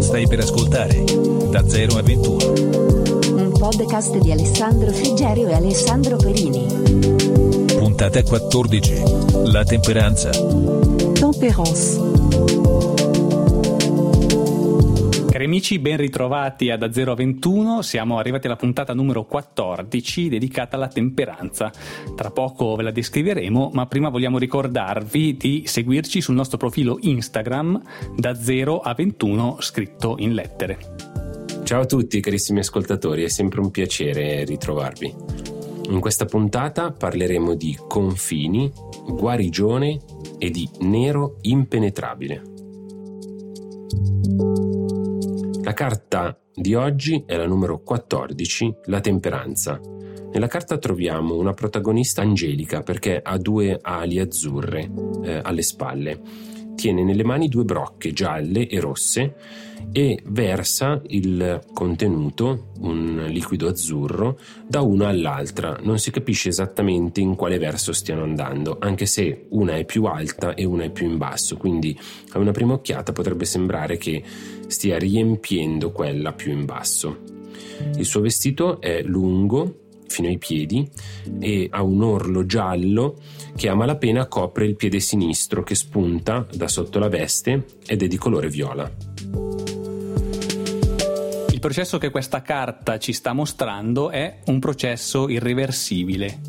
Stai per ascoltare Da 0 a 21. Un podcast di Alessandro Frigerio e Alessandro Perini. Puntata 14. La temperanza. Tempérance. Cari amici, ben ritrovati a Da 0 a 21, siamo arrivati alla puntata numero 14 dedicata alla temperanza. Tra poco ve la descriveremo, ma prima vogliamo ricordarvi di seguirci sul nostro profilo Instagram da 0 a 21 scritto in lettere. Ciao a tutti carissimi ascoltatori, è sempre un piacere ritrovarvi. In questa puntata parleremo di confini, guarigione e di nero impenetrabile. La carta di oggi è la numero 14, la temperanza. Nella carta troviamo una protagonista angelica perché ha due ali azzurre eh, alle spalle. Tiene nelle mani due brocche gialle e rosse e versa il contenuto, un liquido azzurro, da una all'altra. Non si capisce esattamente in quale verso stiano andando, anche se una è più alta e una è più in basso, quindi a una prima occhiata potrebbe sembrare che stia riempiendo quella più in basso. Il suo vestito è lungo fino ai piedi e ha un orlo giallo che a malapena copre il piede sinistro che spunta da sotto la veste ed è di colore viola. Il processo che questa carta ci sta mostrando è un processo irreversibile.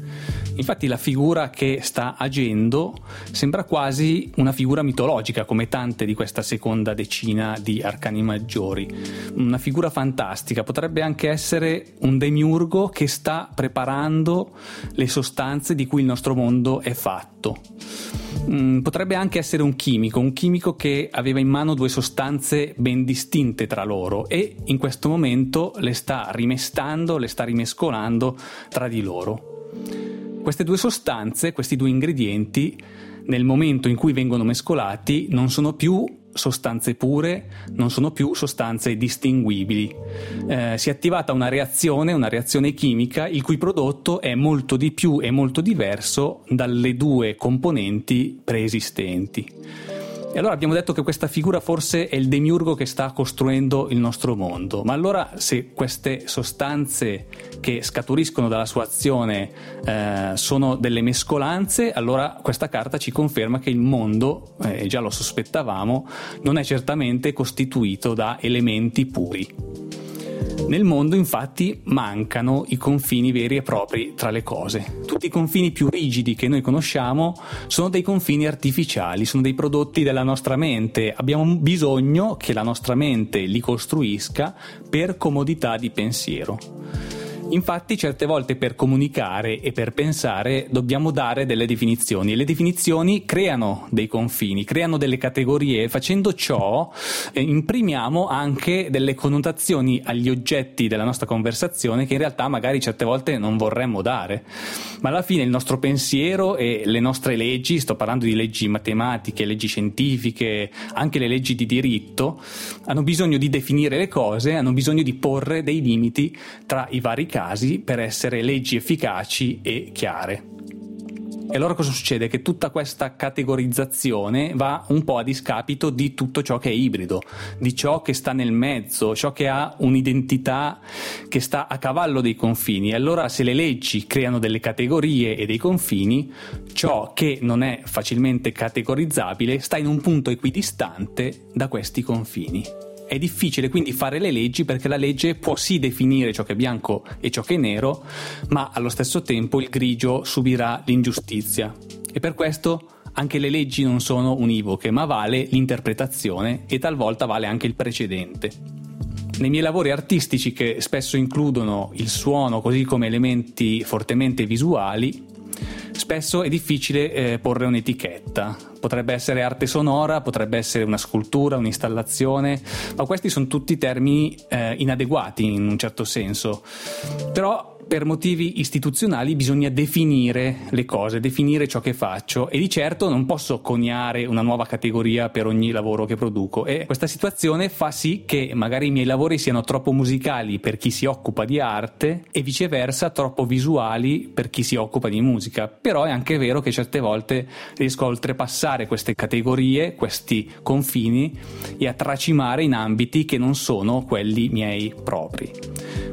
Infatti la figura che sta agendo sembra quasi una figura mitologica, come tante di questa seconda decina di arcani maggiori. Una figura fantastica, potrebbe anche essere un demiurgo che sta preparando le sostanze di cui il nostro mondo è fatto. Mm, potrebbe anche essere un chimico, un chimico che aveva in mano due sostanze ben distinte tra loro e in questo momento le sta rimestando, le sta rimescolando tra di loro. Queste due sostanze, questi due ingredienti, nel momento in cui vengono mescolati, non sono più sostanze pure, non sono più sostanze distinguibili. Eh, si è attivata una reazione, una reazione chimica, il cui prodotto è molto di più e molto diverso dalle due componenti preesistenti. E allora abbiamo detto che questa figura forse è il demiurgo che sta costruendo il nostro mondo, ma allora se queste sostanze che scaturiscono dalla sua azione eh, sono delle mescolanze, allora questa carta ci conferma che il mondo, eh, già lo sospettavamo, non è certamente costituito da elementi puri. Nel mondo infatti mancano i confini veri e propri tra le cose. Tutti i confini più rigidi che noi conosciamo sono dei confini artificiali, sono dei prodotti della nostra mente. Abbiamo bisogno che la nostra mente li costruisca per comodità di pensiero. Infatti certe volte per comunicare e per pensare dobbiamo dare delle definizioni e le definizioni creano dei confini, creano delle categorie e facendo ciò eh, imprimiamo anche delle connotazioni agli oggetti della nostra conversazione che in realtà magari certe volte non vorremmo dare. Ma alla fine il nostro pensiero e le nostre leggi, sto parlando di leggi matematiche, leggi scientifiche, anche le leggi di diritto, hanno bisogno di definire le cose, hanno bisogno di porre dei limiti tra i vari casi casi per essere leggi efficaci e chiare. E allora cosa succede? Che tutta questa categorizzazione va un po' a discapito di tutto ciò che è ibrido, di ciò che sta nel mezzo, ciò che ha un'identità che sta a cavallo dei confini. E allora se le leggi creano delle categorie e dei confini, ciò che non è facilmente categorizzabile sta in un punto equidistante da questi confini. È difficile quindi fare le leggi perché la legge può sì definire ciò che è bianco e ciò che è nero, ma allo stesso tempo il grigio subirà l'ingiustizia. E per questo anche le leggi non sono univoche, ma vale l'interpretazione e talvolta vale anche il precedente. Nei miei lavori artistici che spesso includono il suono così come elementi fortemente visuali, spesso è difficile eh, porre un'etichetta Potrebbe essere arte sonora, potrebbe essere una scultura, un'installazione, ma questi sono tutti termini eh, inadeguati in un certo senso. Però per motivi istituzionali bisogna definire le cose, definire ciò che faccio. E di certo non posso coniare una nuova categoria per ogni lavoro che produco. E questa situazione fa sì che magari i miei lavori siano troppo musicali per chi si occupa di arte e viceversa troppo visuali per chi si occupa di musica, però è anche vero che certe volte riesco a oltrepassare queste categorie, questi confini e a tracimare in ambiti che non sono quelli miei propri.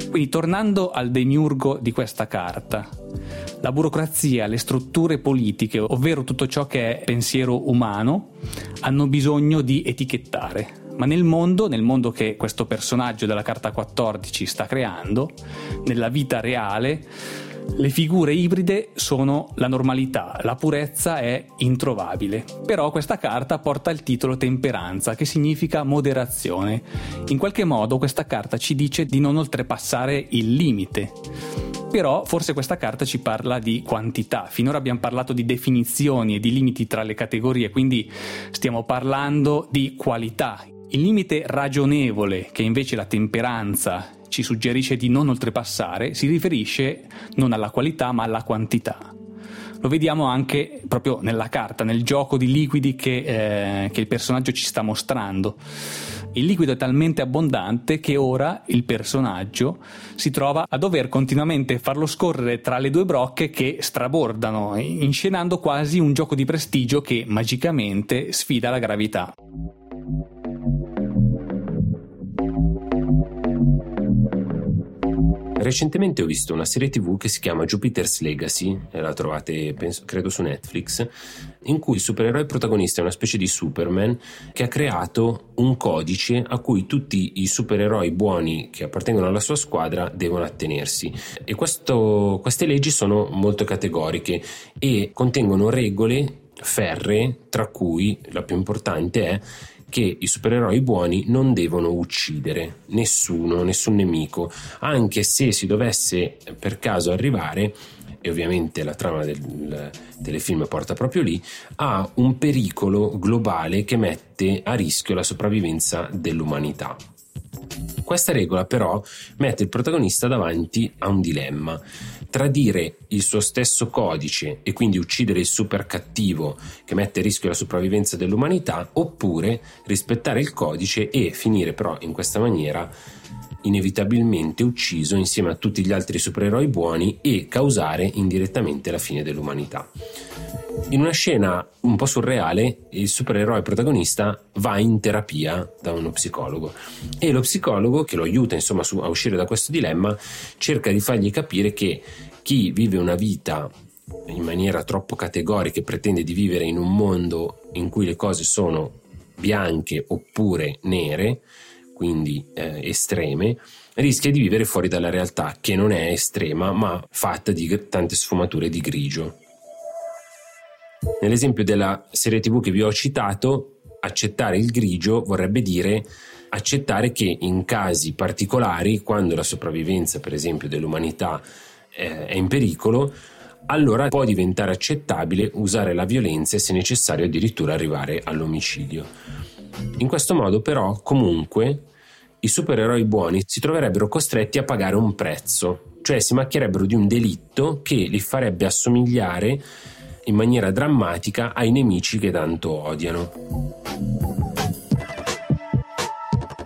Quindi tornando al demiurgo di questa carta, la burocrazia, le strutture politiche, ovvero tutto ciò che è pensiero umano, hanno bisogno di etichettare. Ma nel mondo, nel mondo che questo personaggio della carta 14 sta creando, nella vita reale, le figure ibride sono la normalità, la purezza è introvabile. Però questa carta porta il titolo temperanza, che significa moderazione. In qualche modo questa carta ci dice di non oltrepassare il limite. Però forse questa carta ci parla di quantità. Finora abbiamo parlato di definizioni e di limiti tra le categorie, quindi stiamo parlando di qualità. Il limite ragionevole, che invece la temperanza ci suggerisce di non oltrepassare, si riferisce non alla qualità ma alla quantità. Lo vediamo anche proprio nella carta, nel gioco di liquidi che, eh, che il personaggio ci sta mostrando. Il liquido è talmente abbondante che ora il personaggio si trova a dover continuamente farlo scorrere tra le due brocche che strabordano, inscenando quasi un gioco di prestigio che magicamente sfida la gravità. Recentemente ho visto una serie tv che si chiama Jupiter's Legacy, la trovate penso, credo su Netflix, in cui il supereroe protagonista è una specie di Superman che ha creato un codice a cui tutti i supereroi buoni che appartengono alla sua squadra devono attenersi. E questo, queste leggi sono molto categoriche e contengono regole ferree, tra cui la più importante è che i supereroi buoni non devono uccidere nessuno, nessun nemico, anche se si dovesse per caso arrivare e ovviamente la trama del telefilm porta proprio lì, a un pericolo globale che mette a rischio la sopravvivenza dell'umanità. Questa regola però mette il protagonista davanti a un dilemma. Tradire il suo stesso codice e quindi uccidere il super cattivo che mette a rischio la sopravvivenza dell'umanità, oppure rispettare il codice e finire però in questa maniera inevitabilmente ucciso insieme a tutti gli altri supereroi buoni e causare indirettamente la fine dell'umanità. In una scena un po' surreale, il supereroe protagonista va in terapia da uno psicologo e lo psicologo che lo aiuta insomma a uscire da questo dilemma cerca di fargli capire che chi vive una vita in maniera troppo categorica e pretende di vivere in un mondo in cui le cose sono bianche oppure nere, quindi eh, estreme, rischia di vivere fuori dalla realtà che non è estrema ma fatta di tante sfumature di grigio. Nell'esempio della serie tv che vi ho citato, accettare il grigio vorrebbe dire accettare che in casi particolari, quando la sopravvivenza per esempio dell'umanità eh, è in pericolo, allora può diventare accettabile usare la violenza e se necessario addirittura arrivare all'omicidio. In questo modo però comunque i supereroi buoni si troverebbero costretti a pagare un prezzo, cioè si macchierebbero di un delitto che li farebbe assomigliare in maniera drammatica ai nemici che tanto odiano.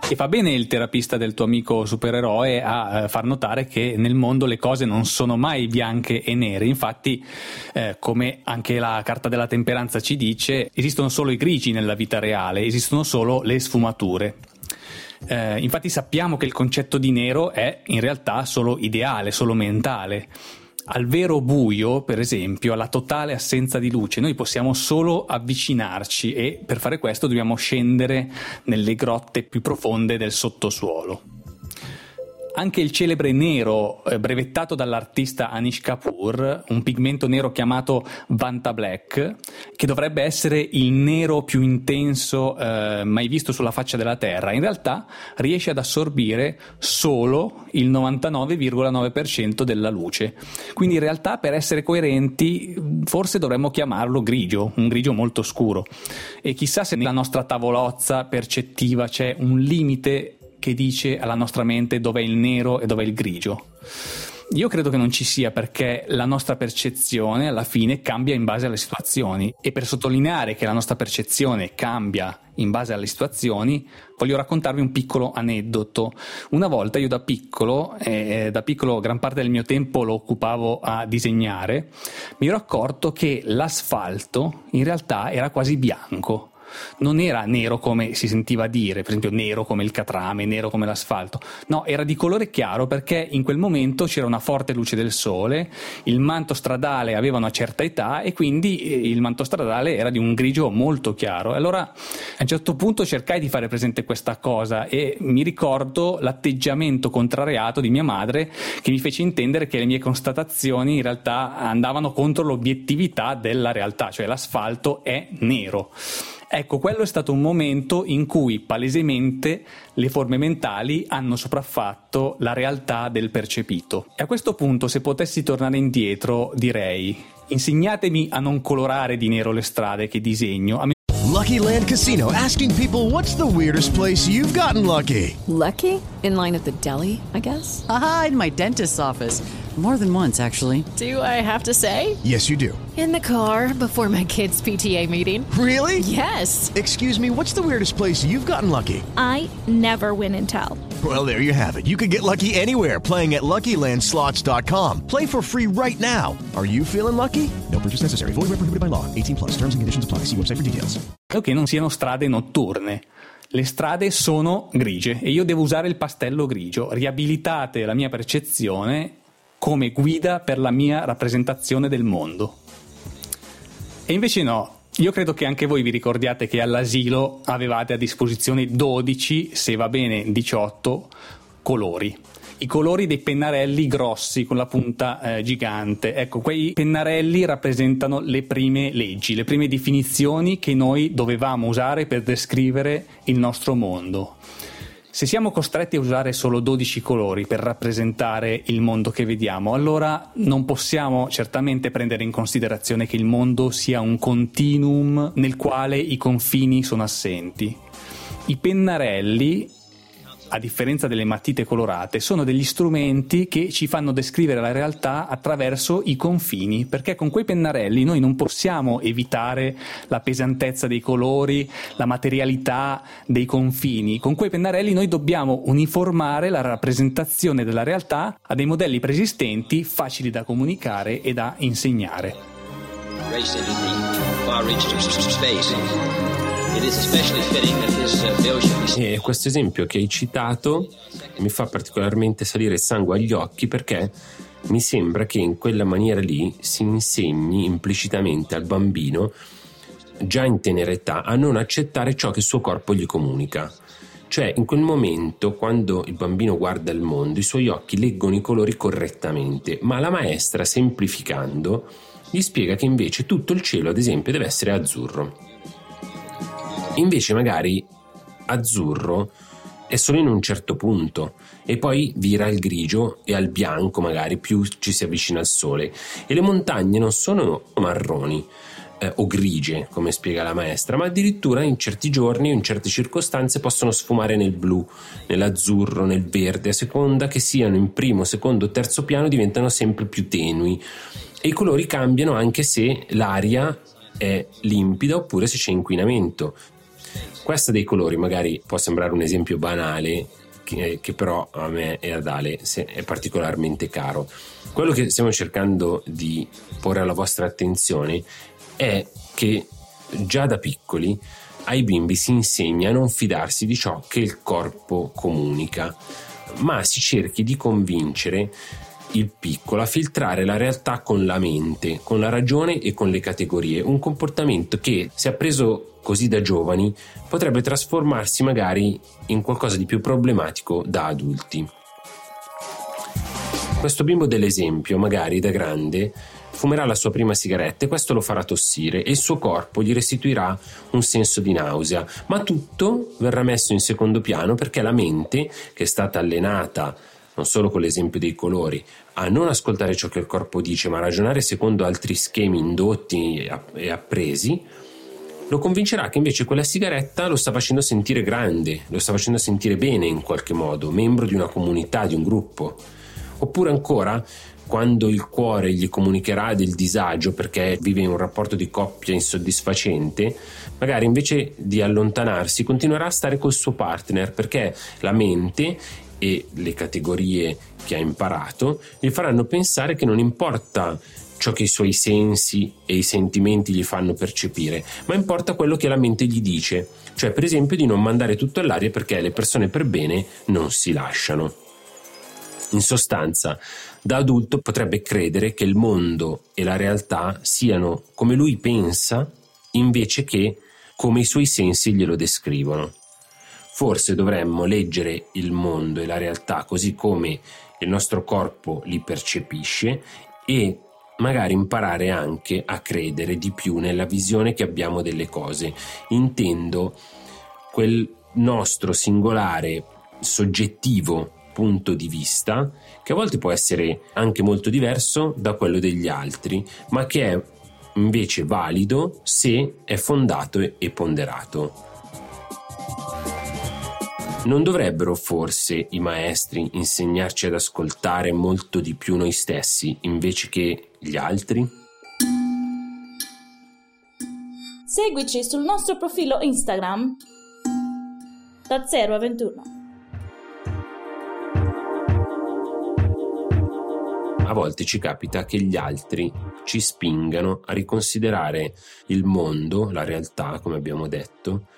E fa bene il terapista del tuo amico supereroe a eh, far notare che nel mondo le cose non sono mai bianche e nere. Infatti, eh, come anche la carta della temperanza ci dice, esistono solo i grigi nella vita reale, esistono solo le sfumature. Eh, infatti sappiamo che il concetto di nero è in realtà solo ideale, solo mentale al vero buio, per esempio, alla totale assenza di luce, noi possiamo solo avvicinarci e per fare questo dobbiamo scendere nelle grotte più profonde del sottosuolo. Anche il celebre nero eh, brevettato dall'artista Anish Kapoor, un pigmento nero chiamato Vanta Black, che dovrebbe essere il nero più intenso eh, mai visto sulla faccia della Terra, in realtà riesce ad assorbire solo il 99,9% della luce. Quindi in realtà per essere coerenti forse dovremmo chiamarlo grigio, un grigio molto scuro. E chissà se nella nostra tavolozza percettiva c'è un limite che dice alla nostra mente dov'è il nero e dov'è il grigio. Io credo che non ci sia perché la nostra percezione alla fine cambia in base alle situazioni e per sottolineare che la nostra percezione cambia in base alle situazioni voglio raccontarvi un piccolo aneddoto. Una volta io da piccolo, eh, da piccolo gran parte del mio tempo lo occupavo a disegnare, mi ero accorto che l'asfalto in realtà era quasi bianco non era nero come si sentiva dire, per esempio nero come il catrame, nero come l'asfalto, no, era di colore chiaro perché in quel momento c'era una forte luce del sole, il manto stradale aveva una certa età e quindi eh, il manto stradale era di un grigio molto chiaro. Allora a un certo punto cercai di fare presente questa cosa e mi ricordo l'atteggiamento contrariato di mia madre che mi fece intendere che le mie constatazioni in realtà andavano contro l'obiettività della realtà, cioè l'asfalto è nero. Ecco, quello è stato un momento in cui palesemente le forme mentali hanno sopraffatto la realtà del percepito. E a questo punto, se potessi tornare indietro, direi: insegnatemi a non colorare di nero le strade che disegno. A Lucky Land Casino asking people what's the weirdest place you've gotten lucky? Lucky? In line at the deli, I guess? Aha, in my dentist's office. More than once, actually. Do I have to say? Yes, you do. In the car before my kids' PTA meeting. Really? Yes. Excuse me, what's the weirdest place you've gotten lucky? I never win and tell. Well, there you have it. You can get lucky anywhere playing at LuckyLandSlots.com. Play for free right now. Are you feeling lucky? No purchase necessary. Void where prohibited by law. 18 plus. Terms and conditions apply. See website for details. Che non siano strade notturne. Le strade sono grigie e io devo usare il pastello grigio. Riabilitate la mia percezione come guida per la mia rappresentazione del mondo. E invece no, io credo che anche voi vi ricordiate che all'asilo avevate a disposizione 12, se va bene 18 colori. I colori dei pennarelli grossi con la punta eh, gigante. Ecco, quei pennarelli rappresentano le prime leggi, le prime definizioni che noi dovevamo usare per descrivere il nostro mondo. Se siamo costretti a usare solo 12 colori per rappresentare il mondo che vediamo, allora non possiamo certamente prendere in considerazione che il mondo sia un continuum nel quale i confini sono assenti. I pennarelli a differenza delle matite colorate, sono degli strumenti che ci fanno descrivere la realtà attraverso i confini, perché con quei pennarelli noi non possiamo evitare la pesantezza dei colori, la materialità dei confini. Con quei pennarelli noi dobbiamo uniformare la rappresentazione della realtà a dei modelli preesistenti facili da comunicare e da insegnare. Race into the far reaches of space. Uh, e questo esempio che hai citato mi fa particolarmente salire il sangue agli occhi perché mi sembra che in quella maniera lì si insegni implicitamente al bambino, già in tenera età, a non accettare ciò che il suo corpo gli comunica. Cioè, in quel momento, quando il bambino guarda il mondo, i suoi occhi leggono i colori correttamente, ma la maestra, semplificando, gli spiega che invece tutto il cielo, ad esempio, deve essere azzurro. Invece magari azzurro è solo in un certo punto e poi vira al grigio e al bianco magari più ci si avvicina al sole. E le montagne non sono marroni eh, o grigie come spiega la maestra ma addirittura in certi giorni o in certe circostanze possono sfumare nel blu nell'azzurro nel verde a seconda che siano in primo secondo terzo piano diventano sempre più tenui. E i colori cambiano anche se l'aria è limpida oppure se c'è inquinamento questo dei colori magari può sembrare un esempio banale, che, che, però a me e ad Ale è particolarmente caro. Quello che stiamo cercando di porre alla vostra attenzione è che già da piccoli ai bimbi si insegna a non fidarsi di ciò che il corpo comunica, ma si cerchi di convincere il piccolo a filtrare la realtà con la mente, con la ragione e con le categorie, un comportamento che, se appreso così da giovani, potrebbe trasformarsi magari in qualcosa di più problematico da adulti. Questo bimbo dell'esempio, magari da grande, fumerà la sua prima sigaretta e questo lo farà tossire e il suo corpo gli restituirà un senso di nausea, ma tutto verrà messo in secondo piano perché la mente, che è stata allenata non solo con l'esempio dei colori, a non ascoltare ciò che il corpo dice, ma a ragionare secondo altri schemi indotti e appresi, lo convincerà che invece quella sigaretta lo sta facendo sentire grande, lo sta facendo sentire bene in qualche modo, membro di una comunità, di un gruppo. Oppure ancora, quando il cuore gli comunicherà del disagio perché vive in un rapporto di coppia insoddisfacente, magari invece di allontanarsi continuerà a stare col suo partner perché la mente e le categorie che ha imparato gli faranno pensare che non importa ciò che i suoi sensi e i sentimenti gli fanno percepire, ma importa quello che la mente gli dice, cioè per esempio di non mandare tutto all'aria perché le persone per bene non si lasciano. In sostanza, da adulto potrebbe credere che il mondo e la realtà siano come lui pensa invece che come i suoi sensi glielo descrivono. Forse dovremmo leggere il mondo e la realtà così come il nostro corpo li percepisce e magari imparare anche a credere di più nella visione che abbiamo delle cose. Intendo quel nostro singolare, soggettivo punto di vista, che a volte può essere anche molto diverso da quello degli altri, ma che è invece valido se è fondato e ponderato. Non dovrebbero forse i maestri insegnarci ad ascoltare molto di più noi stessi invece che gli altri? Seguici sul nostro profilo Instagram da 0 a 21. A volte ci capita che gli altri ci spingano a riconsiderare il mondo, la realtà, come abbiamo detto,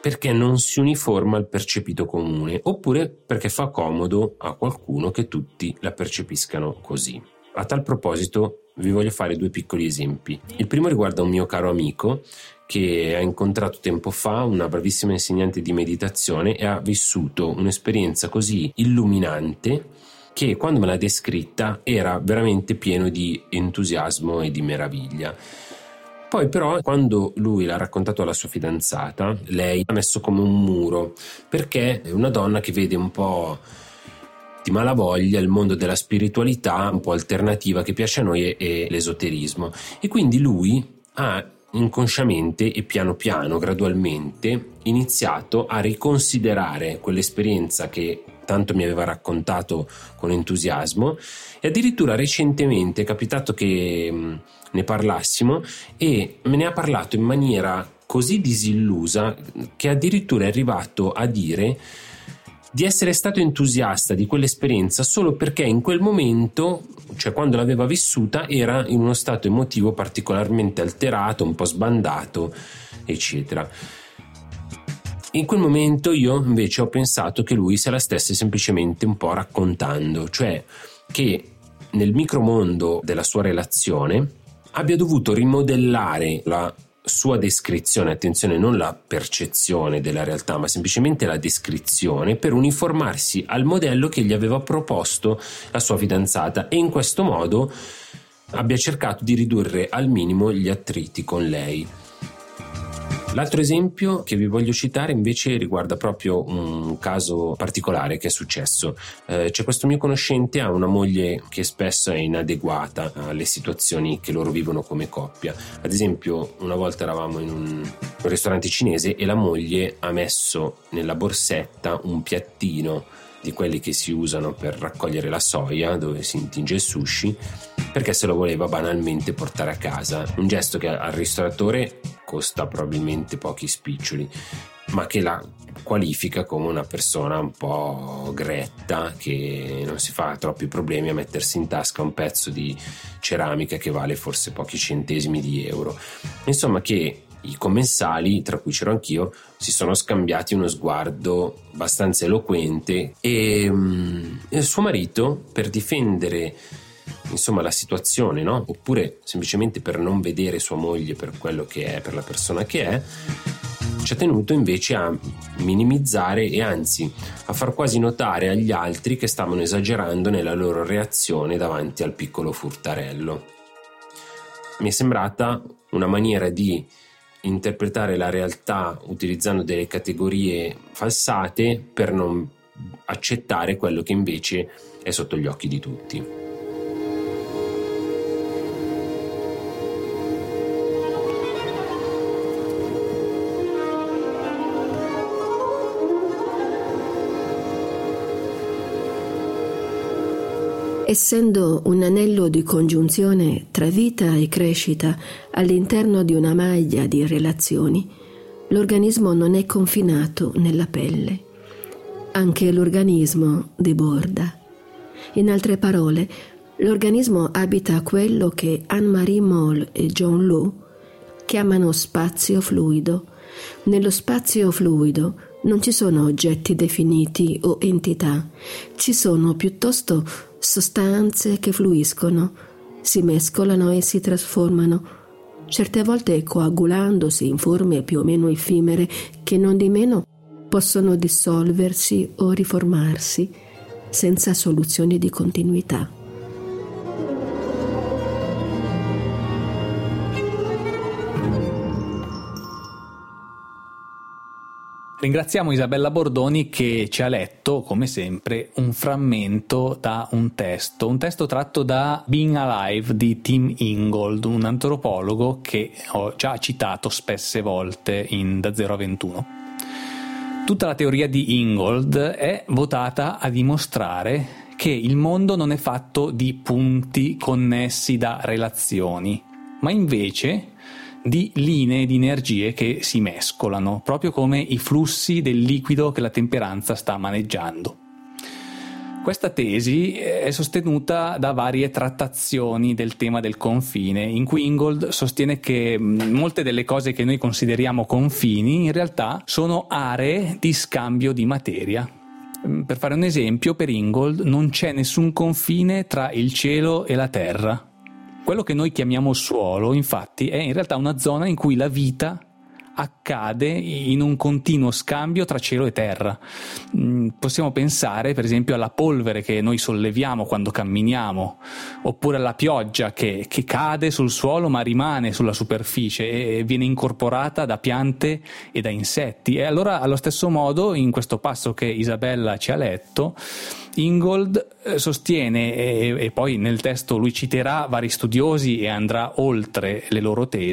perché non si uniforma il percepito comune, oppure perché fa comodo a qualcuno che tutti la percepiscano così. A tal proposito vi voglio fare due piccoli esempi. Il primo riguarda un mio caro amico che ha incontrato tempo fa una bravissima insegnante di meditazione e ha vissuto un'esperienza così illuminante che quando me l'ha descritta era veramente pieno di entusiasmo e di meraviglia. Poi però quando lui l'ha raccontato alla sua fidanzata, lei ha messo come un muro, perché è una donna che vede un po' di malavoglia il mondo della spiritualità un po' alternativa che piace a noi e l'esoterismo. E quindi lui ha inconsciamente e piano piano, gradualmente, iniziato a riconsiderare quell'esperienza che tanto mi aveva raccontato con entusiasmo e addirittura recentemente è capitato che ne parlassimo e me ne ha parlato in maniera così disillusa che addirittura è arrivato a dire di essere stato entusiasta di quell'esperienza solo perché in quel momento, cioè quando l'aveva vissuta, era in uno stato emotivo particolarmente alterato, un po' sbandato, eccetera. In quel momento io invece ho pensato che lui se la stesse semplicemente un po' raccontando, cioè che nel micromondo della sua relazione abbia dovuto rimodellare la sua descrizione, attenzione, non la percezione della realtà, ma semplicemente la descrizione per uniformarsi al modello che gli aveva proposto la sua fidanzata e in questo modo abbia cercato di ridurre al minimo gli attriti con lei. L'altro esempio che vi voglio citare invece riguarda proprio un caso particolare che è successo. Eh, c'è questo mio conoscente ha una moglie che spesso è inadeguata alle situazioni che loro vivono come coppia. Ad esempio, una volta eravamo in un, ristorante cinese e la moglie ha messo nella borsetta un piattino di quelli che si usano per raccogliere la soia dove si intinge il sushi perché se lo voleva banalmente portare a casa un gesto che al ristoratore costa probabilmente pochi spiccioli ma che la qualifica come una persona un po' gretta che non si fa troppi problemi a mettersi in tasca un pezzo di ceramica che vale forse pochi centesimi di euro. Insomma che i commensali, tra cui c'ero anch'io, si sono scambiati uno sguardo abbastanza eloquente e, um, il suo marito, per difendere insomma la situazione, no? oppure semplicemente per non vedere sua moglie per quello che è, per la persona che è, ci ha tenuto invece a minimizzare e anzi a far quasi notare agli altri che stavano esagerando nella loro reazione davanti al piccolo furtarello. Mi è sembrata una maniera di interpretare la realtà utilizzando delle categorie falsate per non accettare quello che invece è sotto gli occhi di tutti. Essendo un anello di congiunzione tra vita e crescita all'interno di una maglia di relazioni, l'organismo non è confinato nella pelle. Anche l'organismo deborda. In altre parole, l'organismo abita quello che Anne-Marie Moll e John Lu chiamano spazio fluido. Nello spazio fluido non ci sono oggetti definiti o entità, ci sono piuttosto sostanze che fluiscono, si mescolano e si trasformano, certe volte coagulandosi in forme più o meno effimere che non di meno possono dissolversi o riformarsi senza soluzioni di continuità. Ringraziamo Isabella Bordoni che ci ha letto, come sempre, un frammento da un testo, un testo tratto da Being Alive di Tim Ingold, un antropologo che ho già citato spesse volte in Da 0 a 21. Tutta la teoria di Ingold è votata a dimostrare che il mondo non è fatto di punti connessi da relazioni, ma invece di linee di energie che si mescolano, proprio come i flussi del liquido che la temperanza sta maneggiando. Questa tesi è sostenuta da varie trattazioni del tema del confine, in cui Ingold sostiene che molte delle cose che noi consideriamo confini in realtà sono aree di scambio di materia. Per fare un esempio, per Ingold non c'è nessun confine tra il cielo e la terra, quello che noi chiamiamo suolo, infatti, è in realtà una zona in cui la vita accade in un continuo scambio tra cielo e terra. Mm, possiamo pensare per esempio alla polvere che noi solleviamo quando camminiamo, oppure alla pioggia che, che cade sul suolo ma rimane sulla superficie e viene incorporata da piante e da insetti. E allora allo stesso modo in questo passo che Isabella ci ha letto, Ingold eh, sostiene, e, e poi nel testo lui citerà vari studiosi e andrà oltre le loro tesi.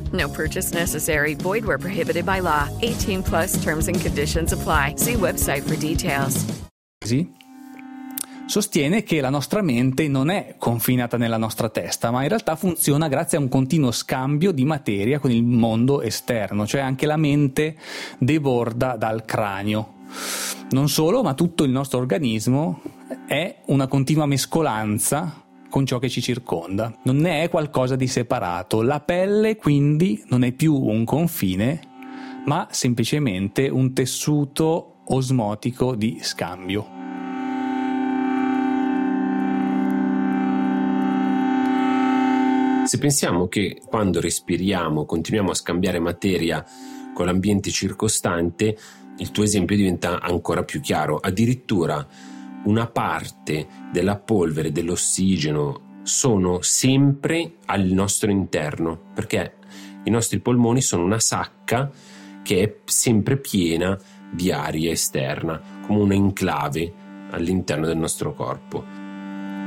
No purchase necessary. Void where prohibited by law. 18 plus terms and conditions apply. See website for details. sostiene che la nostra mente non è confinata nella nostra testa, ma in realtà funziona grazie a un continuo scambio di materia con il mondo esterno, cioè anche la mente deborda dal cranio. Non solo, ma tutto il nostro organismo è una continua mescolanza con ciò che ci circonda. Non ne è qualcosa di separato. La pelle quindi non è più un confine, ma semplicemente un tessuto osmotico di scambio. Se pensiamo che quando respiriamo continuiamo a scambiare materia con l'ambiente circostante, il tuo esempio diventa ancora più chiaro. Addirittura una parte della polvere, dell'ossigeno, sono sempre al nostro interno, perché i nostri polmoni sono una sacca che è sempre piena di aria esterna, come una enclave all'interno del nostro corpo.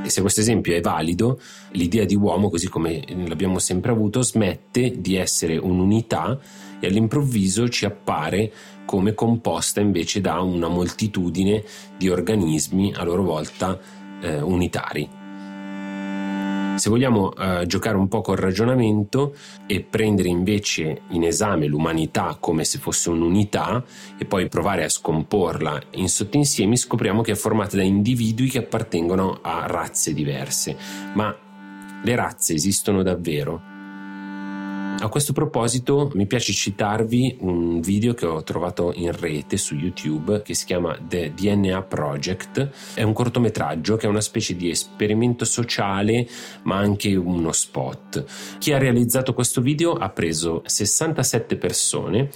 E se questo esempio è valido, l'idea di uomo, così come l'abbiamo sempre avuto, smette di essere un'unità e all'improvviso ci appare come composta invece da una moltitudine di organismi a loro volta eh, unitari. Se vogliamo eh, giocare un po' col ragionamento e prendere invece in esame l'umanità come se fosse un'unità e poi provare a scomporla in sottoinsiemi, scopriamo che è formata da individui che appartengono a razze diverse. Ma le razze esistono davvero? A questo proposito mi piace citarvi un video che ho trovato in rete su YouTube che si chiama The DNA Project. È un cortometraggio che è una specie di esperimento sociale ma anche uno spot. Chi ha realizzato questo video ha preso 67 persone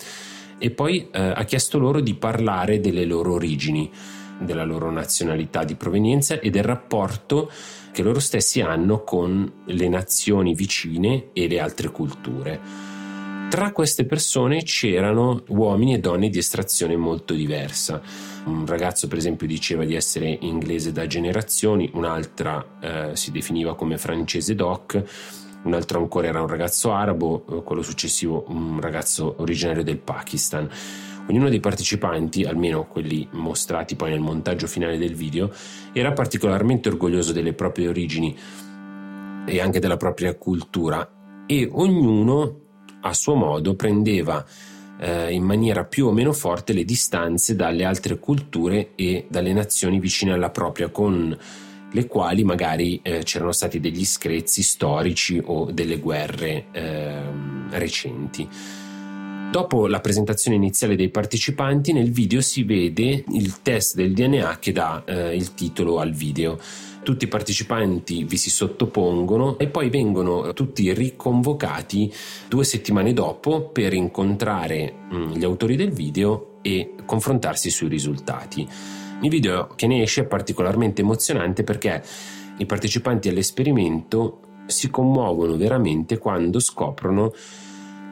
e poi eh, ha chiesto loro di parlare delle loro origini, della loro nazionalità di provenienza e del rapporto che loro stessi hanno con le nazioni vicine e le altre culture. Tra queste persone c'erano uomini e donne di estrazione molto diversa. Un ragazzo, per esempio, diceva di essere inglese da generazioni, un'altra eh, si definiva come francese doc, un altro ancora era un ragazzo arabo, eh, quello successivo un ragazzo originario del Pakistan. Ognuno dei partecipanti, almeno quelli mostrati poi nel montaggio finale del video, era particolarmente orgoglioso delle proprie origini e anche della propria cultura e ognuno a suo modo prendeva eh, in maniera più o meno forte le distanze dalle altre culture e dalle nazioni vicine alla propria con le quali magari eh, c'erano stati degli screzi storici o delle guerre eh, recenti. Dopo la presentazione iniziale dei partecipanti, nel video si vede il test del DNA che dà eh, il titolo al video. Tutti i partecipanti vi si sottopongono e poi vengono tutti riconvocati due settimane dopo per incontrare mh, mm, gli autori del video e confrontarsi sui risultati. Il video che ne esce è particolarmente emozionante perché i partecipanti all'esperimento si commuovono veramente quando scoprono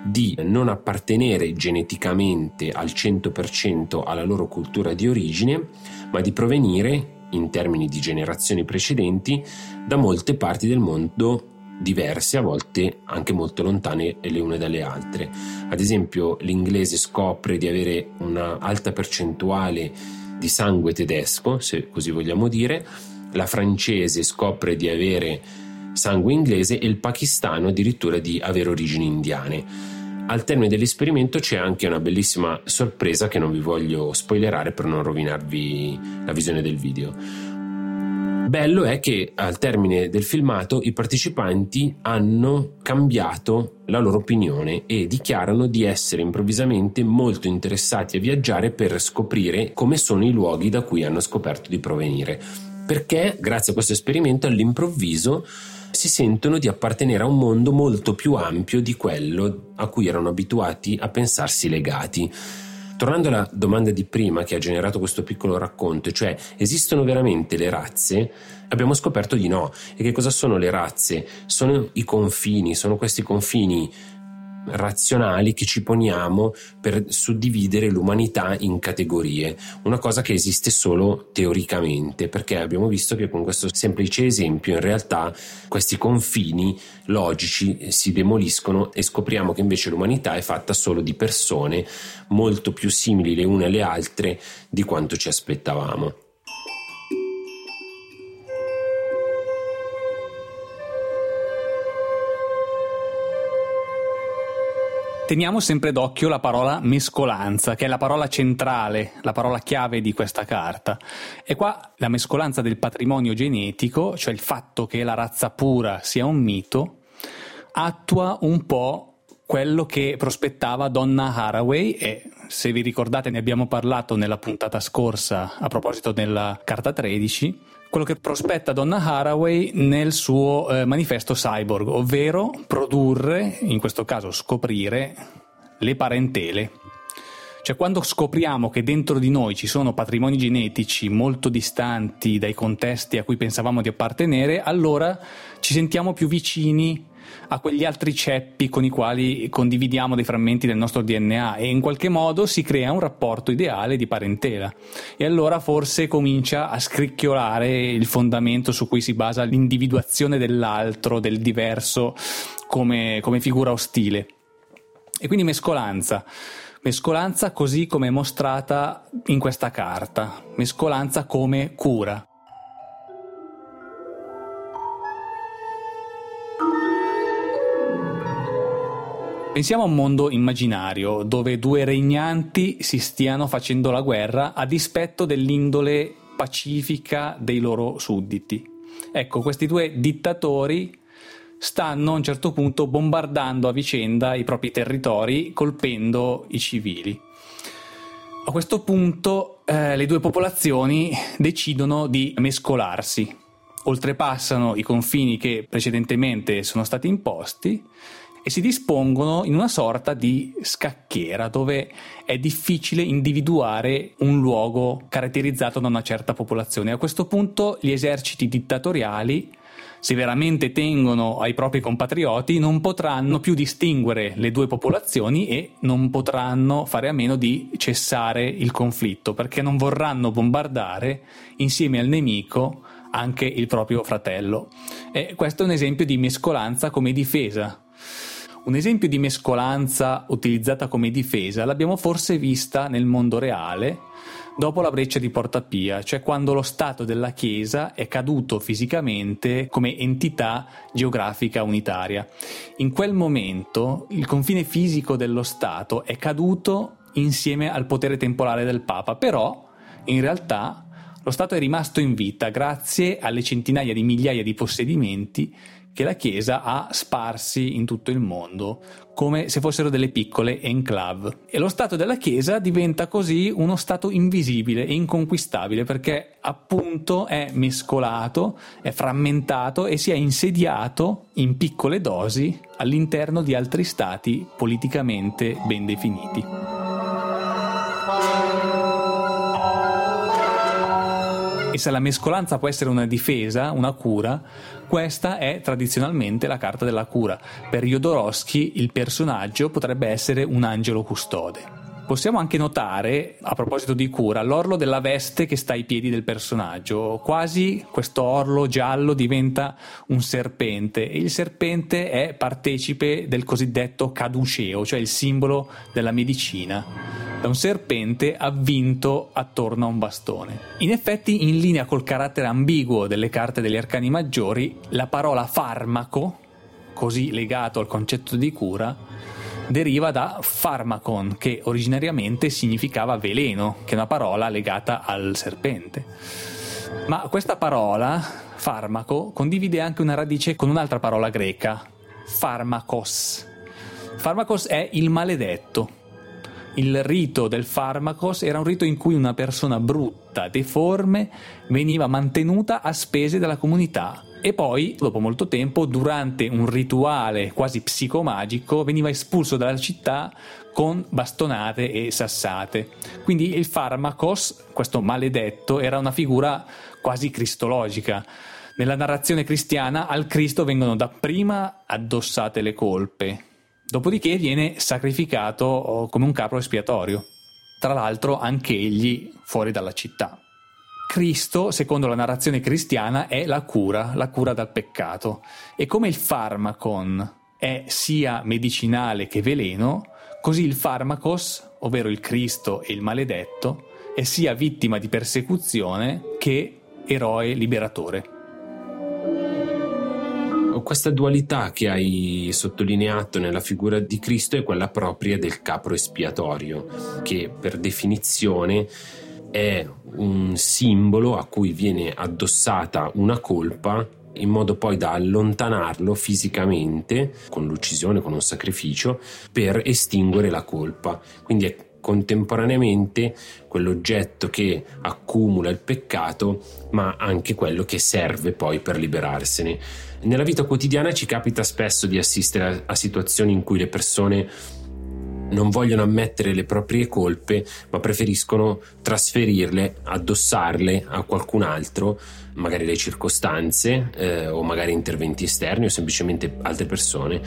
di non appartenere geneticamente al 100% alla loro cultura di origine, ma di provenire, in termini di generazioni precedenti, da molte parti del mondo diverse, a volte anche molto lontane le une dalle altre. Ad esempio, l'inglese scopre di avere una alta percentuale di sangue tedesco, se così vogliamo dire, la francese scopre di avere sangue inglese e il pakistano addirittura di avere origini indiane. Al termine dell'esperimento c'è anche una bellissima sorpresa che non vi voglio spoilerare per non rovinarvi la visione del video. Bello è che al termine del filmato i partecipanti hanno cambiato la loro opinione e dichiarano di essere improvvisamente molto interessati a viaggiare per scoprire come sono i luoghi da cui hanno scoperto di provenire. Perché grazie a questo esperimento all'improvviso si sentono di appartenere a un mondo molto più ampio di quello a cui erano abituati a pensarsi legati. Tornando alla domanda di prima che ha generato questo piccolo racconto, cioè esistono veramente le razze? Abbiamo scoperto di no. E che cosa sono le razze? Sono i confini, sono questi confini razionali che ci poniamo per suddividere l'umanità in categorie, una cosa che esiste solo teoricamente, perché abbiamo visto che con questo semplice esempio in realtà questi confini logici si demoliscono e scopriamo che invece l'umanità è fatta solo di persone molto più simili le une alle altre di quanto ci aspettavamo. Teniamo sempre d'occhio la parola mescolanza, che è la parola centrale, la parola chiave di questa carta. E qua la mescolanza del patrimonio genetico, cioè il fatto che la razza pura sia un mito, attua un po' quello che prospettava Donna Haraway e se vi ricordate ne abbiamo parlato nella puntata scorsa a proposito della carta 13 quello che prospetta Donna Haraway nel suo eh, manifesto cyborg, ovvero produrre, in questo caso scoprire, le parentele. Cioè quando scopriamo che dentro di noi ci sono patrimoni genetici molto distanti dai contesti a cui pensavamo di appartenere, allora ci sentiamo più vicini a quegli altri ceppi con i quali condividiamo dei frammenti del nostro DNA e in qualche modo si crea un rapporto ideale di parentela. E allora forse comincia a scricchiolare il fondamento su cui si basa l'individuazione dell'altro, del diverso, come, come figura ostile. E quindi mescolanza. Mescolanza così come è mostrata in questa carta, mescolanza come cura. Pensiamo a un mondo immaginario dove due regnanti si stiano facendo la guerra a dispetto dell'indole pacifica dei loro sudditi. Ecco, questi due dittatori stanno a un certo punto bombardando a vicenda i propri territori, colpendo i civili. A questo punto eh, le due popolazioni decidono di mescolarsi, oltrepassano i confini che precedentemente sono stati imposti e si dispongono in una sorta di scacchiera dove è difficile individuare un luogo caratterizzato da una certa popolazione. A questo punto gli eserciti dittatoriali se veramente tengono ai propri compatrioti, non potranno più distinguere le due popolazioni e non potranno fare a meno di cessare il conflitto, perché non vorranno bombardare insieme al nemico anche il proprio fratello. E questo è un esempio di mescolanza come difesa. Un esempio di mescolanza utilizzata come difesa l'abbiamo forse vista nel mondo reale dopo la breccia di Porta Pia, cioè quando lo Stato della Chiesa è caduto fisicamente come entità geografica unitaria. In quel momento il confine fisico dello Stato è caduto insieme al potere temporale del Papa, però in realtà lo Stato è rimasto in vita grazie alle centinaia di migliaia di possedimenti che la Chiesa ha sparsi in tutto il mondo, come se fossero delle piccole enclave. E lo Stato della Chiesa diventa così uno Stato invisibile e inconquistabile perché appunto è mescolato, è frammentato e si è insediato in piccole dosi all'interno di altri Stati politicamente ben definiti. E se la mescolanza può essere una difesa, una cura, questa è tradizionalmente la carta della cura. Per Jodorowsky il personaggio potrebbe essere un angelo custode. Possiamo anche notare, a proposito di cura, l'orlo della veste che sta ai piedi del personaggio. Quasi questo orlo giallo diventa un serpente e il serpente è partecipe del cosiddetto caduceo, cioè il simbolo della medicina da un serpente avvinto attorno a un bastone. In effetti, in linea col carattere ambiguo delle carte degli arcani maggiori, la parola farmaco, così legato al concetto di cura, deriva da pharmacon, che originariamente significava veleno, che è una parola legata al serpente. Ma questa parola, farmaco, condivide anche una radice con un'altra parola greca, pharmakos. Pharmakos è il maledetto, il rito del farmacos era un rito in cui una persona brutta, deforme, veniva mantenuta a spese della comunità e poi, dopo molto tempo, durante un rituale quasi psicomagico, veniva espulso dalla città con bastonate e sassate. Quindi il farmacos, questo maledetto, era una figura quasi cristologica. Nella narrazione cristiana al Cristo vengono dapprima addossate le colpe, Dopodiché viene sacrificato oh, come un capro espiatorio. Tra l'altro anche egli fuori dalla città. Cristo, secondo la narrazione cristiana, è la cura, la cura dal peccato. E come il farmacon è sia medicinale che veleno, così il farmacos, ovvero il Cristo e il maledetto, è sia vittima di persecuzione che eroe liberatore questa dualità che hai sottolineato nella figura di Cristo è quella propria del capro espiatorio, che per definizione è un simbolo a cui viene addossata una colpa in modo poi da allontanarlo fisicamente con l'uccisione, con un sacrificio, per estinguere la colpa. Quindi è contemporaneamente quell'oggetto che accumula il peccato, ma anche quello che serve poi per liberarsene. Nella vita quotidiana ci capita spesso di assistere a, a situazioni in cui le persone non vogliono ammettere le proprie colpe, ma preferiscono trasferirle, addossarle a qualcun altro, magari le circostanze eh, o magari interventi esterni o semplicemente altre persone,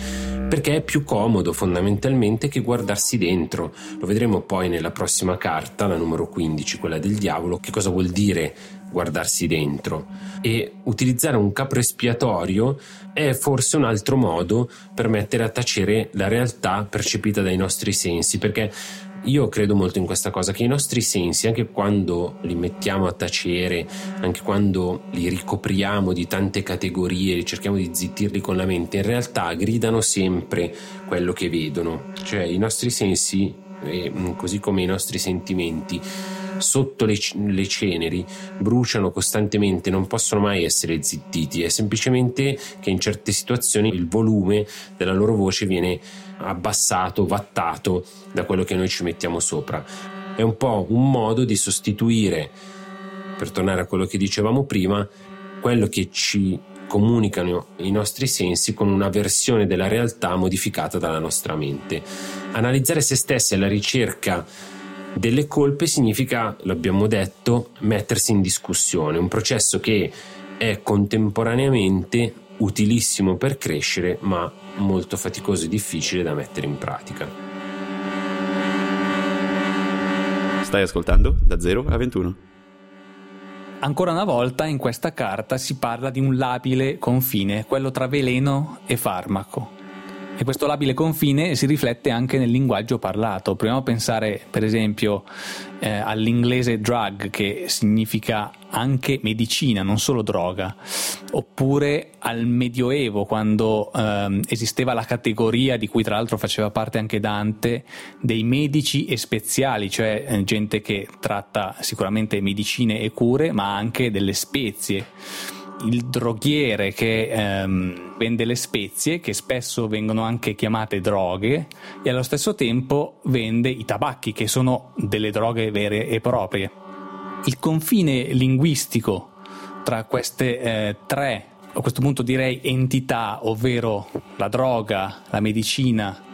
perché è più comodo fondamentalmente che guardarsi dentro. Lo vedremo poi nella prossima carta, la numero 15, quella del diavolo, che cosa vuol dire guardarsi dentro e utilizzare un capro espiatorio è forse un altro modo per mettere a tacere la realtà percepita dai nostri sensi perché io credo molto in questa cosa che i nostri sensi, anche quando li mettiamo a tacere, anche quando li ricopriamo di tante categorie, cerchiamo di zittirli con la mente, in realtà gridano sempre quello che vedono. Cioè i nostri sensi, così come i nostri sentimenti, sotto le, le, ceneri bruciano costantemente, non possono mai essere zittiti, è semplicemente che in certe situazioni il volume della loro voce viene abbassato, vattato da quello che noi ci mettiamo sopra. È un po' un modo di sostituire, per tornare a quello che dicevamo prima, quello che ci comunicano i nostri sensi con una versione della realtà modificata dalla nostra mente. Analizzare se stessi alla ricerca delle colpe significa, l'abbiamo detto, mettersi in discussione, un processo che è contemporaneamente utilissimo per crescere, ma molto faticoso e difficile da mettere in pratica. Stai ascoltando da 0 a 21. Ancora una volta in questa carta si parla di un labile confine, quello tra veleno e farmaco. E questo labile confine si riflette anche nel linguaggio parlato. Proviamo a pensare, per esempio, eh, all'inglese drug, che significa anche medicina, non solo droga, oppure al Medioevo, quando eh, esisteva la categoria di cui tra l'altro faceva parte anche Dante, dei medici e speziali, cioè eh, gente che tratta sicuramente medicine e cure, ma anche delle spezie il droghiere che ehm, vende le spezie, che spesso vengono anche chiamate droghe, e allo stesso tempo vende i tabacchi, che sono delle droghe vere e proprie. Il confine linguistico tra queste eh, tre, a questo punto direi entità, ovvero la droga, la medicina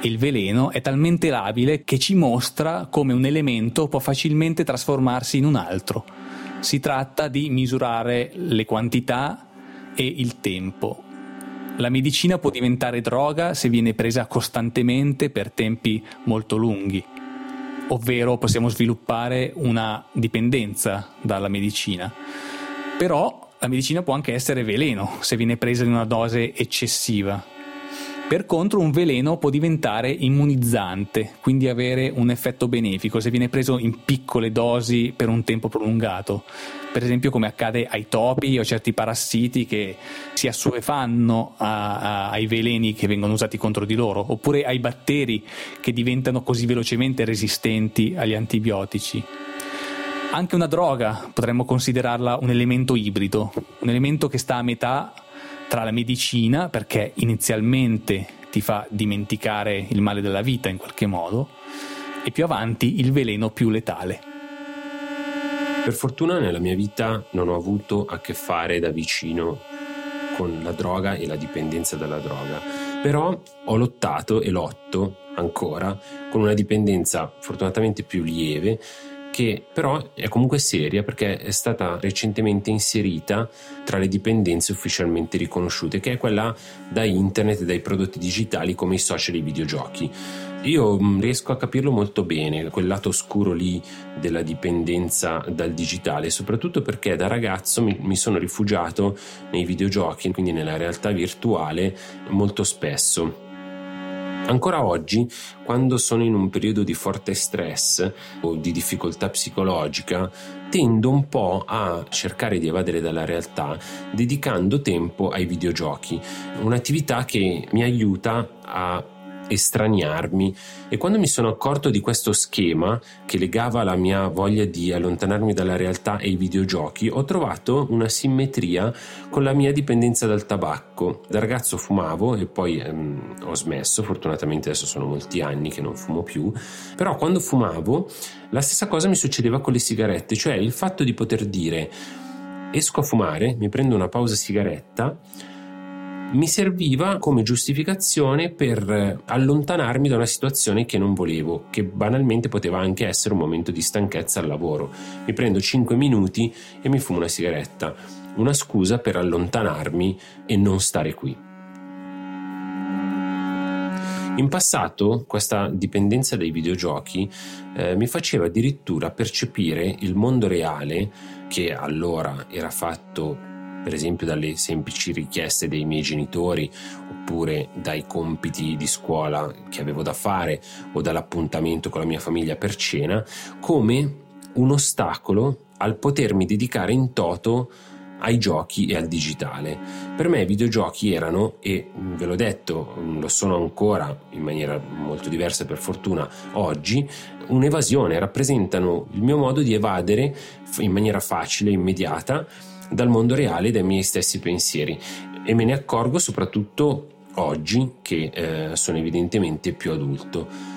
e il veleno, è talmente labile che ci mostra come un elemento può facilmente trasformarsi in un altro si tratta di misurare le quantità e il tempo. La medicina può diventare droga se viene presa costantemente per tempi molto lunghi, ovvero possiamo sviluppare una dipendenza dalla medicina. Però la medicina può anche essere veleno se viene presa in una dose eccessiva. Per contro un veleno può diventare immunizzante, quindi avere un effetto benefico se viene preso in piccole dosi per un tempo prolungato, per esempio come accade ai topi o certi parassiti che si assuefanno a, a, ai veleni che vengono usati contro di loro, oppure ai batteri che diventano così velocemente resistenti agli antibiotici. Anche una droga potremmo considerarla un elemento ibrido, un elemento che sta a metà tra la medicina, perché inizialmente ti fa dimenticare il male della vita in qualche modo, e più avanti il veleno più letale. Per fortuna nella mia vita non ho avuto a che fare da vicino con la droga e la dipendenza dalla droga, però ho lottato e lotto ancora con una dipendenza fortunatamente più lieve che però è comunque seria perché è stata recentemente inserita tra le dipendenze ufficialmente riconosciute, che è quella da internet e dai prodotti digitali come i social e i videogiochi. Io mm, riesco a capirlo molto bene, quel lato oscuro lì della dipendenza dal digitale, soprattutto perché da ragazzo mi, mi sono rifugiato nei videogiochi, quindi nella realtà virtuale, molto spesso Ancora oggi, quando sono in un periodo di forte stress o di difficoltà psicologica, tendo un po' a cercare di evadere dalla realtà dedicando tempo ai videogiochi, un'attività che mi aiuta a estraniarmi. E quando mi sono accorto di questo schema che legava la mia voglia di allontanarmi dalla realtà e i videogiochi ho trovato una simmetria con la mia dipendenza dal tabacco. Da ragazzo fumavo e poi ehm, ho smesso. Fortunatamente adesso sono molti anni che non fumo più. Però quando fumavo la stessa cosa mi succedeva con le sigarette cioè il fatto di poter dire esco a fumare mi prendo una pausa sigaretta mi serviva come giustificazione per allontanarmi da una situazione che non volevo, che banalmente poteva anche essere un momento di stanchezza al lavoro. Mi prendo 5 minuti e mi fumo una sigaretta, una scusa per allontanarmi e non stare qui. In passato questa dipendenza dai videogiochi eh, mi faceva addirittura percepire il mondo reale, che allora era fatto per esempio dalle semplici richieste dei miei genitori oppure dai compiti di scuola che avevo da fare o dall'appuntamento con la mia famiglia per cena, come un ostacolo al potermi dedicare in toto ai giochi e al digitale. Per me i videogiochi erano, e ve l'ho detto, lo sono ancora in maniera molto diversa per fortuna oggi, un'evasione, rappresentano il mio modo di evadere in maniera facile, immediata, dal mondo reale e dai miei stessi pensieri e me ne accorgo soprattutto oggi che eh, sono evidentemente più adulto.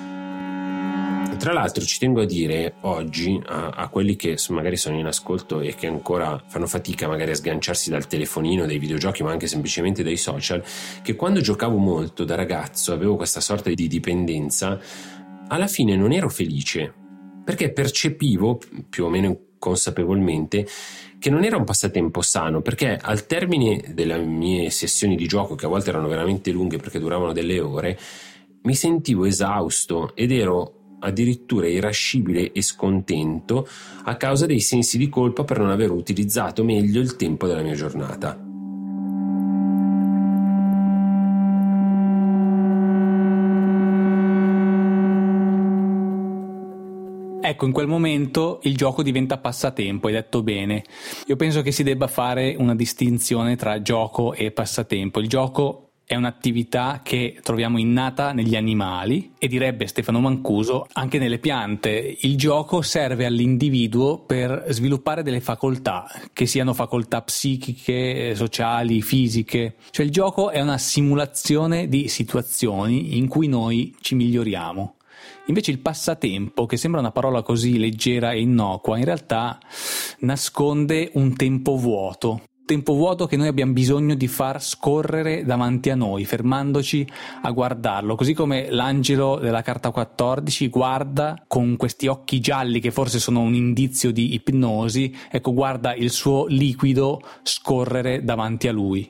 Tra l'altro ci tengo a dire oggi a, a quelli che magari sono in ascolto e che ancora fanno fatica magari a sganciarsi dal telefonino, dai videogiochi, ma anche semplicemente dai social, che quando giocavo molto da ragazzo, avevo questa sorta di dipendenza, alla fine non ero felice, perché percepivo più o meno consapevolmente che non era un passatempo sano perché al termine delle mie sessioni di gioco che a volte erano veramente lunghe perché duravano delle ore mi sentivo esausto ed ero addirittura irascibile e scontento a causa dei sensi di colpa per non aver utilizzato meglio il tempo della mia giornata. Ecco, in quel momento il gioco diventa passatempo, hai detto bene. Io penso che si debba fare una distinzione tra gioco e passatempo. Il gioco è un'attività che troviamo innata negli animali e direbbe Stefano Mancuso anche nelle piante. Il gioco serve all'individuo per sviluppare delle facoltà, che siano facoltà psichiche, sociali, fisiche. Cioè il gioco è una simulazione di situazioni in cui noi ci miglioriamo. Invece il passatempo, che sembra una parola così leggera e innocua, in realtà nasconde un tempo vuoto. Tempo vuoto che noi abbiamo bisogno di far scorrere davanti a noi, fermandoci a guardarlo, così come l'angelo della carta 14 guarda con questi occhi gialli che forse sono un indizio di ipnosi, ecco guarda il suo liquido scorrere davanti a lui.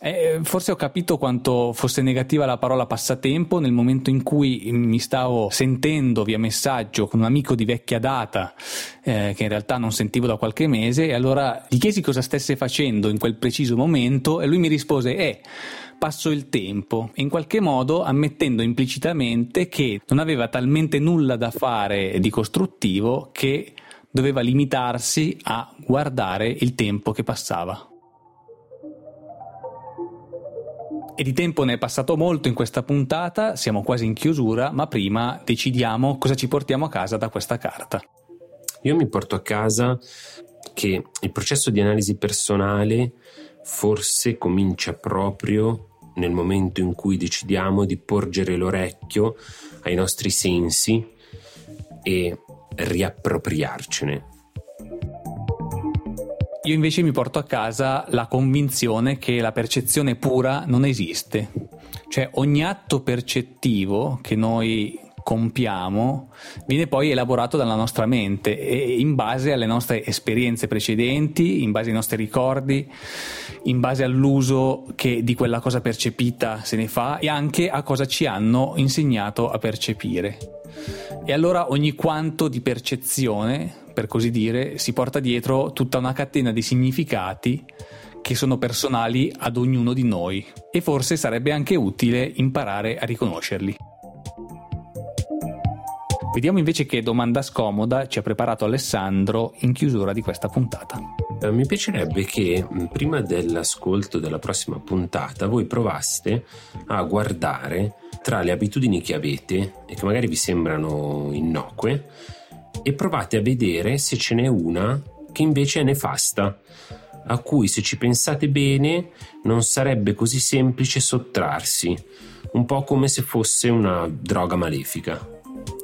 Eh, forse ho capito quanto fosse negativa la parola passatempo nel momento in cui mi stavo sentendo via messaggio con un amico di vecchia data eh, che in realtà non sentivo da qualche mese e allora gli chiesi cosa stesse facendo in quel preciso momento e lui mi rispose eh passo il tempo, in qualche modo ammettendo implicitamente che non aveva talmente nulla da fare di costruttivo che doveva limitarsi a guardare il tempo che passava. E di tempo ne è passato molto in questa puntata, siamo quasi in chiusura, ma prima decidiamo cosa ci portiamo a casa da questa carta. Io mi porto a casa che il processo di analisi personale forse comincia proprio nel momento in cui decidiamo di porgere l'orecchio ai nostri sensi e riappropriarcene. Io invece mi porto a casa la convinzione che la percezione pura non esiste. Cioè ogni atto percettivo che noi compiamo viene poi elaborato dalla nostra mente e in base alle nostre esperienze precedenti, in base ai nostri ricordi, in base all'uso che di quella cosa percepita se ne fa e anche a cosa ci hanno insegnato a percepire. E allora ogni quanto di percezione per così dire, si porta dietro tutta una catena di significati che sono personali ad ognuno di noi e forse sarebbe anche utile imparare a riconoscerli. Vediamo invece che domanda scomoda ci ha preparato Alessandro in chiusura di questa puntata. Eh, mi piacerebbe che prima dell'ascolto della prossima puntata voi provaste a guardare tra le abitudini che avete e che magari vi sembrano innocue e provate a vedere se ce n'è una che invece è nefasta, a cui se ci pensate bene non sarebbe così semplice sottrarsi, un po' come se fosse una droga malefica.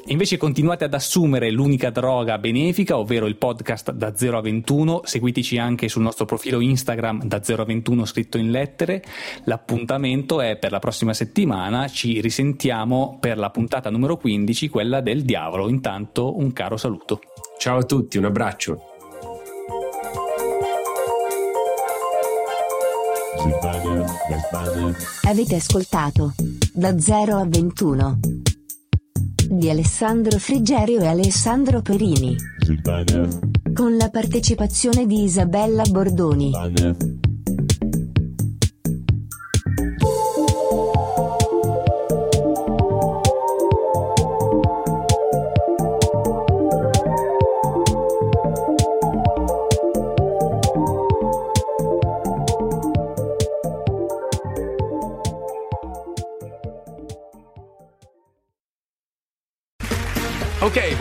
Invece continuate ad assumere l'unica droga benefica, ovvero il podcast da 0 a 21. Seguiteci anche sul nostro profilo Instagram da 0 a 21 scritto in lettere. L'appuntamento è per la prossima settimana. Ci risentiamo per la puntata numero 15, quella del diavolo. Intanto un caro saluto. Ciao a tutti, un abbraccio. Avete ascoltato da 0 a 21 di Alessandro Frigerio e Alessandro Perini. Con la partecipazione di Isabella Bordoni.